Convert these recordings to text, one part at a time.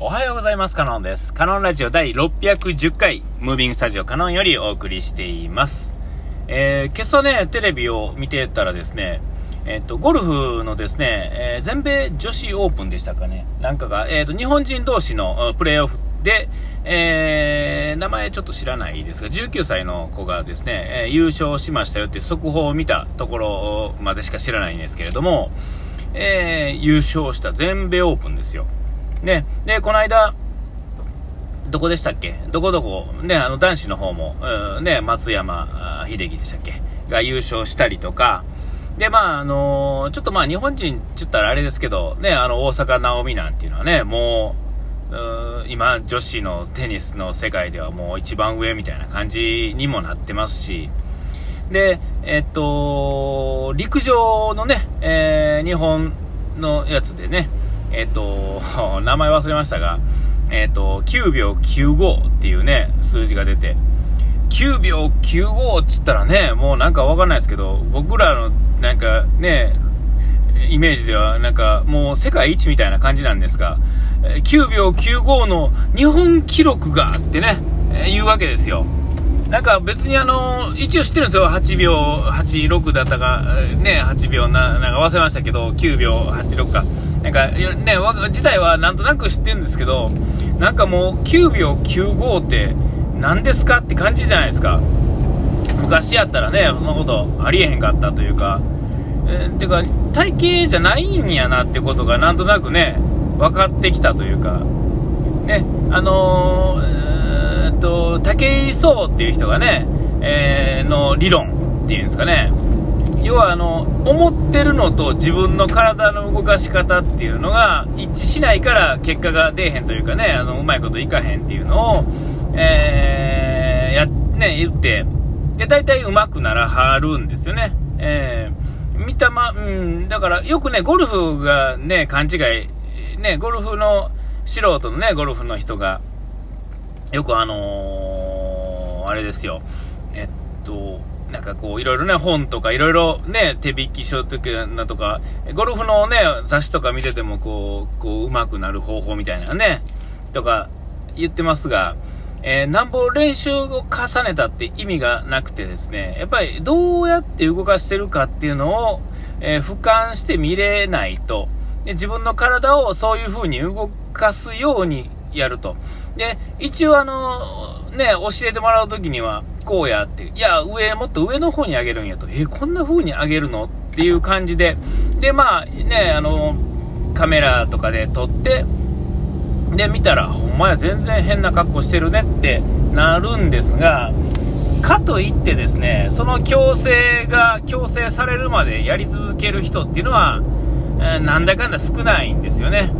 おはようございます。カノンです。カノンラジオ第610回、ムービングスタジオカノンよりお送りしています。えー、今朝ね、テレビを見てたらですね、えっ、ー、と、ゴルフのですね、えー、全米女子オープンでしたかね、なんかが、えっ、ー、と、日本人同士のプレーオフで、えー、名前ちょっと知らないですが、19歳の子がですね、え、優勝しましたよって速報を見たところまでしか知らないんですけれども、えー、優勝した全米オープンですよ。ね、で、この間、どこでしたっけ？どこどこ、ね、あの男子の方も、うん、ね、松山秀樹でしたっけ？が優勝したりとか、で、まあ、あのー、ちょっとまあ、日本人って言ったらあれですけど、ね、あの、大阪なおみなんていうのはね、もう、う今、女子のテニスの世界ではもう一番上みたいな感じにもなってますし、で、えっと、陸上のね、えー、日本のやつでね、えっ、と、名前忘れましたが、えっ、と、9秒95っていうね、数字が出て、9秒95っつったらね、もうなんかわかんないですけど、僕らのなんかね、イメージではなんかもう世界一みたいな感じなんですが、9秒95の日本記録がってね、言うわけですよ。なんか別にあの、一応知ってるんですよ。8秒86だったか、ね、8秒な、なんか忘れましたけど、9秒86か。なんか、ね、自体はなんとなく知ってるんですけど、なんかもう9秒95って何ですかって感じじゃないですか。昔やったらね、そんなことありえへんかったというか、えー、てか、体型じゃないんやなってことがなんとなくね、分かってきたというか、ね、あのー、えー、っと、武井壮っていう人がね、えー、の理論っていうんですかね、要はあの思ってるのと自分の体の動かし方っていうのが一致しないから結果が出えへんというかねあのうまいこといかへんっていうのを、えー、やね、言ってで大体うまくならはるんですよね。えー、見たま、うん、だからよくねゴルフがね勘違いねゴルフの素人のねゴルフの人がよくあのー、あれですよえっとなんかこう、いろいろね、本とか、いろいろね、手引き書とか、とか、ゴルフのね、雑誌とか見てても、こう、こう、上手くなる方法みたいなね、とか言ってますが、えー、なんぼ練習を重ねたって意味がなくてですね、やっぱりどうやって動かしてるかっていうのを、えー、俯瞰して見れないと、で自分の体をそういう風に動かすようにやると。で、一応あの、ね、教えてもらうときには、こうやって、いや、上、もっと上の方に上げるんやと、え、こんな風に上げるの？っていう感じで、で、まあ、ね、あの、カメラとかで撮って、で、見たら、ほんまや、全然変な格好してるねってなるんですが、かといってですね、その強制が、強制されるまでやり続ける人っていうのは、えー、なんだかんだ少ないんですよね。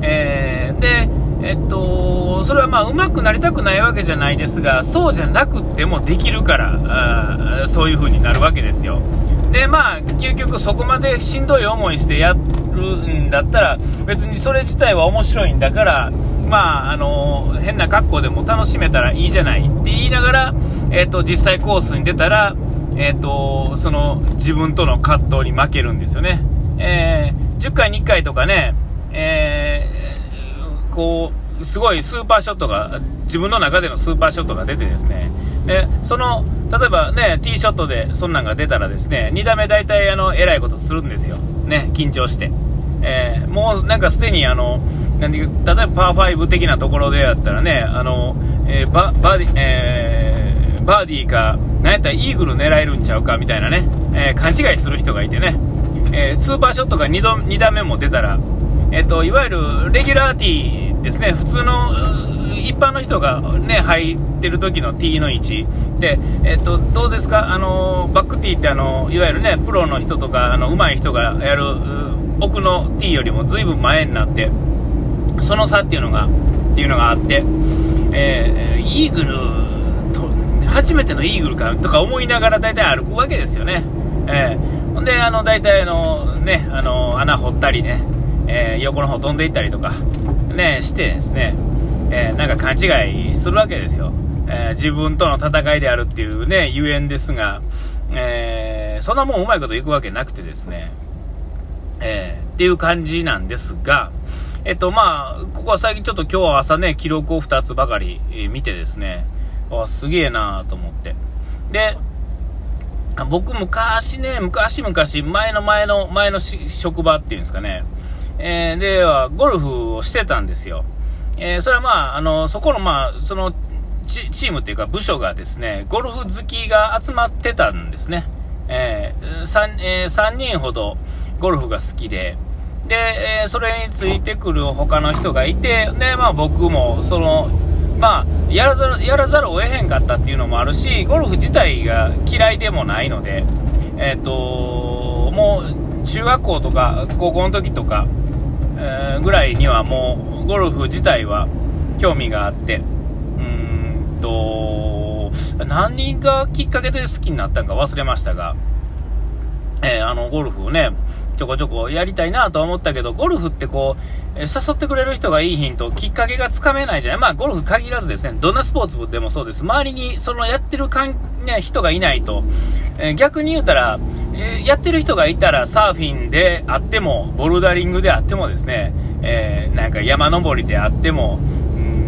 えー、で、えっと、それはまあ、上手くなりたくないわけじゃないですが、そうじゃなくてもできるから、そういう風になるわけですよ。で、まあ、究極そこまでしんどい思いしてやるんだったら、別にそれ自体は面白いんだから、まあ、あの、変な格好でも楽しめたらいいじゃないって言いながら、えっと、実際コースに出たら、えっと、その、自分との葛藤に負けるんですよね。えー、10回に1回とかね、えー、こう、すごいスーパーショットが、自分の中でのスーパーショットが出てですね、で、その、例えばね、ティーショットでそんなんが出たらですね、2打目大体あの、えらいことするんですよ。ね、緊張して。えー、もうなんかすでにあの、なん例えばパー5的なところでやったらね、あの、えー、ババディ、えー、バーディーか、なんやったらイーグル狙えるんちゃうかみたいなね、えー、勘違いする人がいてね、えー、スーパーショットが 2, 度2打目も出たら、えっ、と、いわゆるレギュラーティーですね、普通の一般の人が、ね、入ってる時の T の位置。で、えっと、どうですか、あのバックティーってあのいわゆる、ね、プロの人とかあの上手い人がやる奥の T よりもずいぶん前になってその差っていうのがっていうのがあって、えー、イーグルと初めてのイーグルかとか思いながら大体歩くわけですよね。えー、ほんであの大体あの、ね、あの穴掘ったりね、えー、横の方飛んでいったりとか、ね、してですね、えー、なんか勘違いするわけですよ。えー、自分との戦いであるっていうね、ゆえんですが、えそんなもんうまいこといくわけなくてですね、えっていう感じなんですが、えっと、まあ、ここは最近ちょっと今日は朝ね、記録を2つばかり、見てですね、あ、すげえなと思って。で、僕昔ね、昔々、前の前の、前の職場っていうんですかね、えー、では、ゴルフをしてたんですよ。えー、それはまあ、あの、そこのまあ、その、チームっていうか部署がですね、ゴルフ好きが集まってたんですね。えー、3, えー、3人ほどゴルフが好きで、で、えー、それについてくる他の人がいて、で、まあ僕も、その、まあ、やらざる、やらざるを得へんかったっていうのもあるし、ゴルフ自体が嫌いでもないので、えっ、と、もう、中学校とか高校の時とか、ぐらいにはもう、ゴルフ自体は興味があって、うーんと、何がきっかけで好きになったんか忘れましたが、えー、あの、ゴルフをね、ちょこちょこやりたいなと思ったけど、ゴルフってこう、え誘ってくれる人がいいヒント、きっかけがつかめないじゃない？まあ、ゴルフ限らずですね、どんなスポーツでもそうです。周りにそのやってるかん、ね、人がいないと、えー、逆に言うたら、え、やってる人がいたらサーフィンであっても、ボルダリングであってもですね、え、なんか山登りであっても、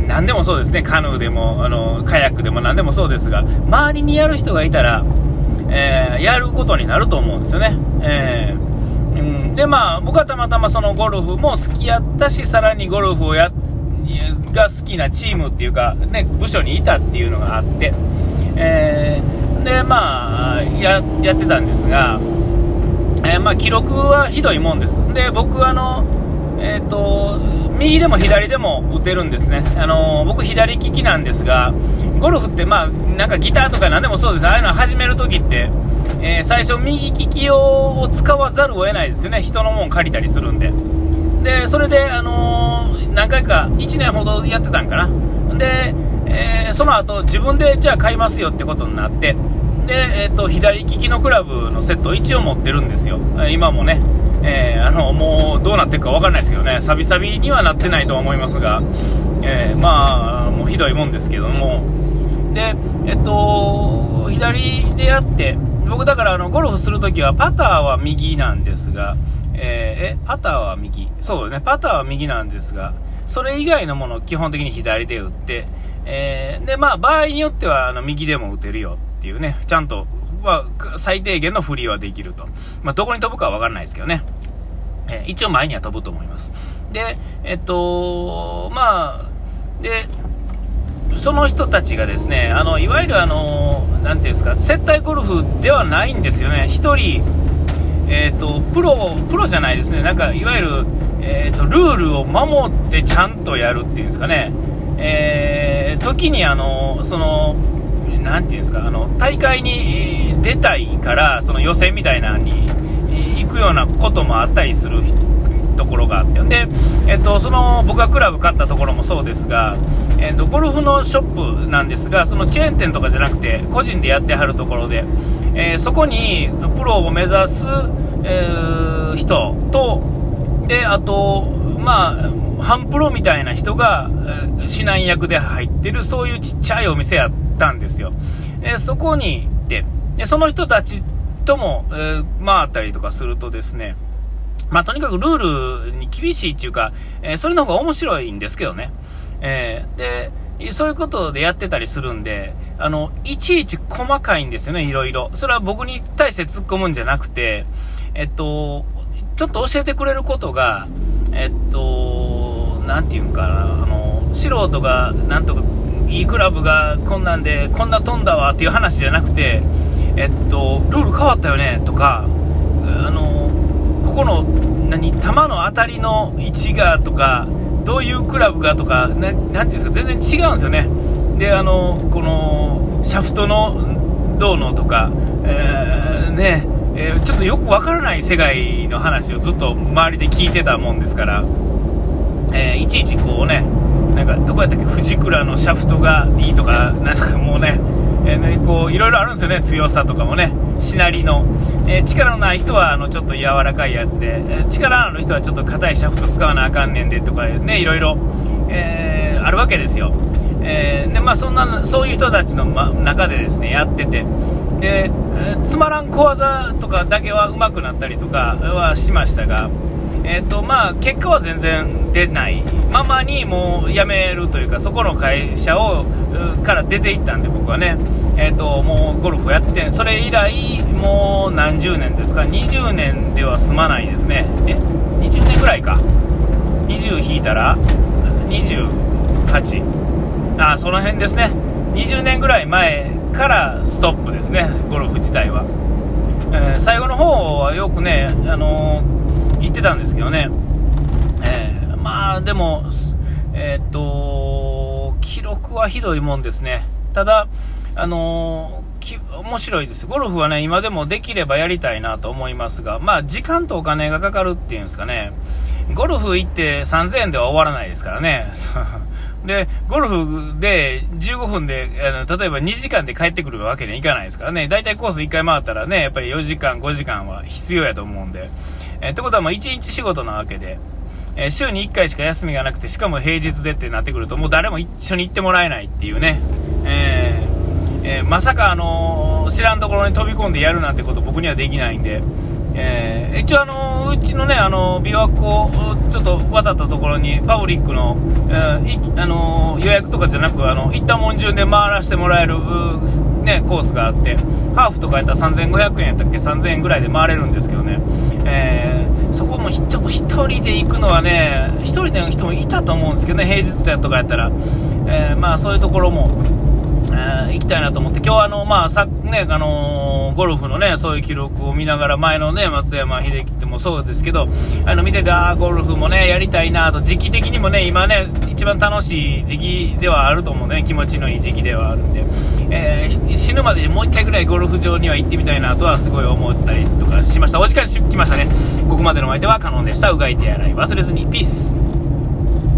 何でもそうですね、カヌーでも、あの、カヤックでも何でもそうですが、周りにやる人がいたら、やることになると思うんですよね。えーうん、で、まあ、僕はたまたまそのゴルフも好きやったし、さらにゴルフをや、が好きなチームっていうか、ね、部署にいたっていうのがあって、えー、で、まあ、や、やってたんですが、えー、まあ、記録はひどいもんです。で、僕、あの、えーと、右でも左でも打てるんですね、あの僕、左利きなんですが、ゴルフって、まあ、なんかギターとか何でもそうです、ああいうの始めるときって、えー、最初、右利き用を使わざるを得ないですよね、人のもん借りたりするんで。で、それで、あのー、何回か、1年ほどやってたんかな。で、え、その後、自分でじゃあ買いますよってことになって、で、えーと、左利きのクラブのセットを一応持ってるんですよ、今もね。えー、あの、もうどうなってるか分かんないですけどね、サビサビにはなってないとは思いますが、えー、まあ、もうひどいもんですけども、で、えっと、左でやって、僕だからあの、ゴルフするときはパターは右なんですが、えー、え、パターは右。そうね、パターは右なんですが、それ以外のものを基本的に左で打って、えー、で、まあ、場合によっては、あの、右でも打てるよっていうね、ちゃんとは最低限の振りはできると。まあ、どこに飛ぶかはわからないですけどね。えー、一応前には飛ぶと思います。で、えっと、まあ、で、その人たちがですね、あの、いわゆるあの、なんていうんですか、接待ゴルフではないんですよね。1人、えっ、と、プロ、プロじゃないですね。なんか、いわゆる、えっ、と、ルールを守ってちゃんとやるっていうんですかね。えー、時にあの、その、なんていうんですか、あの、大会に出たいから、その予選みたいなのに行くようなこともあったりするところがあって、で、えっと、その、僕がクラブ買ったところもそうですが、えっと、ゴルフのショップなんですが、そのチェーン店とかじゃなくて、個人でやってはるところで、えー、そこにプロを目指す、えー、人と、で、あと、まあ、半プロみたいな人が指南役で入ってる、そういうちっちゃいお店やったんですよ。でそこに行ってで、その人たちとも、えー、回ったりとかするとですね、まあ、とにかくルールに厳しいっていうか、えー、それの方が面白いんですけどね。えー、で、そういうことでやってたりするんで、あの、いちいち細かいんですよね、いろいろ。それは僕に対して突っ込むんじゃなくて、えっと、ちょっと教えてくれることが、えっと、なんていうんかな、あの、素人がなんとかいいクラブがこんなんで、こんな飛んだわっていう話じゃなくて、えっと、ルール変わったよねとか、あの、ここの、何、球の当たりの位置がとか、どういうクラブがとか、ななんていうんですか、全然違うんですよね。で、あの、この、シャフトのどうのとか、えー、ね、えー、ちょっとよくわからない世界の話をずっと周りで聞いてたもんですから、えー、いちいちこうね、なんかどこやったっけ？藤倉のシャフトがいいとかなんかもうね,、えー、ねこういろいろあるんですよね。強さとかもね。しなりの、えー、力のない人はあのちょっと柔らかいやつで、え、力のある人はちょっと硬いシャフト使わなあかんねんでとかねいろいろ、えあるわけですよ。えー、でまあ、そんなそういう人たちの、ま、中でですねやってて。で、え、つまらん小技とかだけは上手くなったりとかはしましたが、えーとまあ、結果は全然出ないままにもう辞めるというかそこの会社をから出ていったんで僕はね、えーと、もうゴルフやってそれ以来もう何十年ですか？20年では済まないですね。え？20年ぐらいか。20引いたら28あその辺ですね。20年ぐらい前からストップですねゴルフ自体は、えー、最後の方はよくね、あのー、言ってたんですけどね、えー、まあでもえっと記録はひどいもんですねただあの面白いです。ゴルフはね、今でもできればやりたいなと思いますが、まあ、時間とお金がかかるっていうんですかね。ゴルフ行って3000円では終わらないですからね。で、ゴルフで15分で、あの、例えば2時間で帰ってくるわけにはいかないですからね。大体コース1回回ったらね、やっぱり4時間、5時間は必要やと思うんで。えー、ってことはもう1日仕事なわけで。えー、週に1回しか休みがなくて、しかも平日でってなってくると、もう誰も一緒に行ってもらえないっていうね。えー、えー、まさかあの知らんところに飛び込んでやるなんてこと僕にはできないんで、えー、一応あのうちのね、あの琵琶湖ちょっと渡ったところにパブリックの、えー、あの予約とかじゃなくあの行ったもん順で回らせてもらえる、ね、コースがあってハーフとかやったら3500円やったっけ？3000円ぐらいで回れるんですけどね、えー、そこもちょっと1人で行くのはね1人での人もいたと思うんですけどね平日とかやったら、え、まあそういうところもー、行きたいなと思って、今日はあの、まあ、さ、ね、あのー、ゴルフのね、そういう記録を見ながら、前のね、松山英樹ってもそうですけど、あの、見てて、ああ、ゴルフもね、やりたいなと、時期的にもね、今ね、一番楽しい時期ではあると思うね、気持ちのいい時期ではあるんで、えー、死ぬまでにもう一回ぐらいゴルフ場には行ってみたいなとはすごい思ったりとかしました。お時間来ましたね。ここまでのお相手はカノンでした。うがい手洗い忘れずに。ピース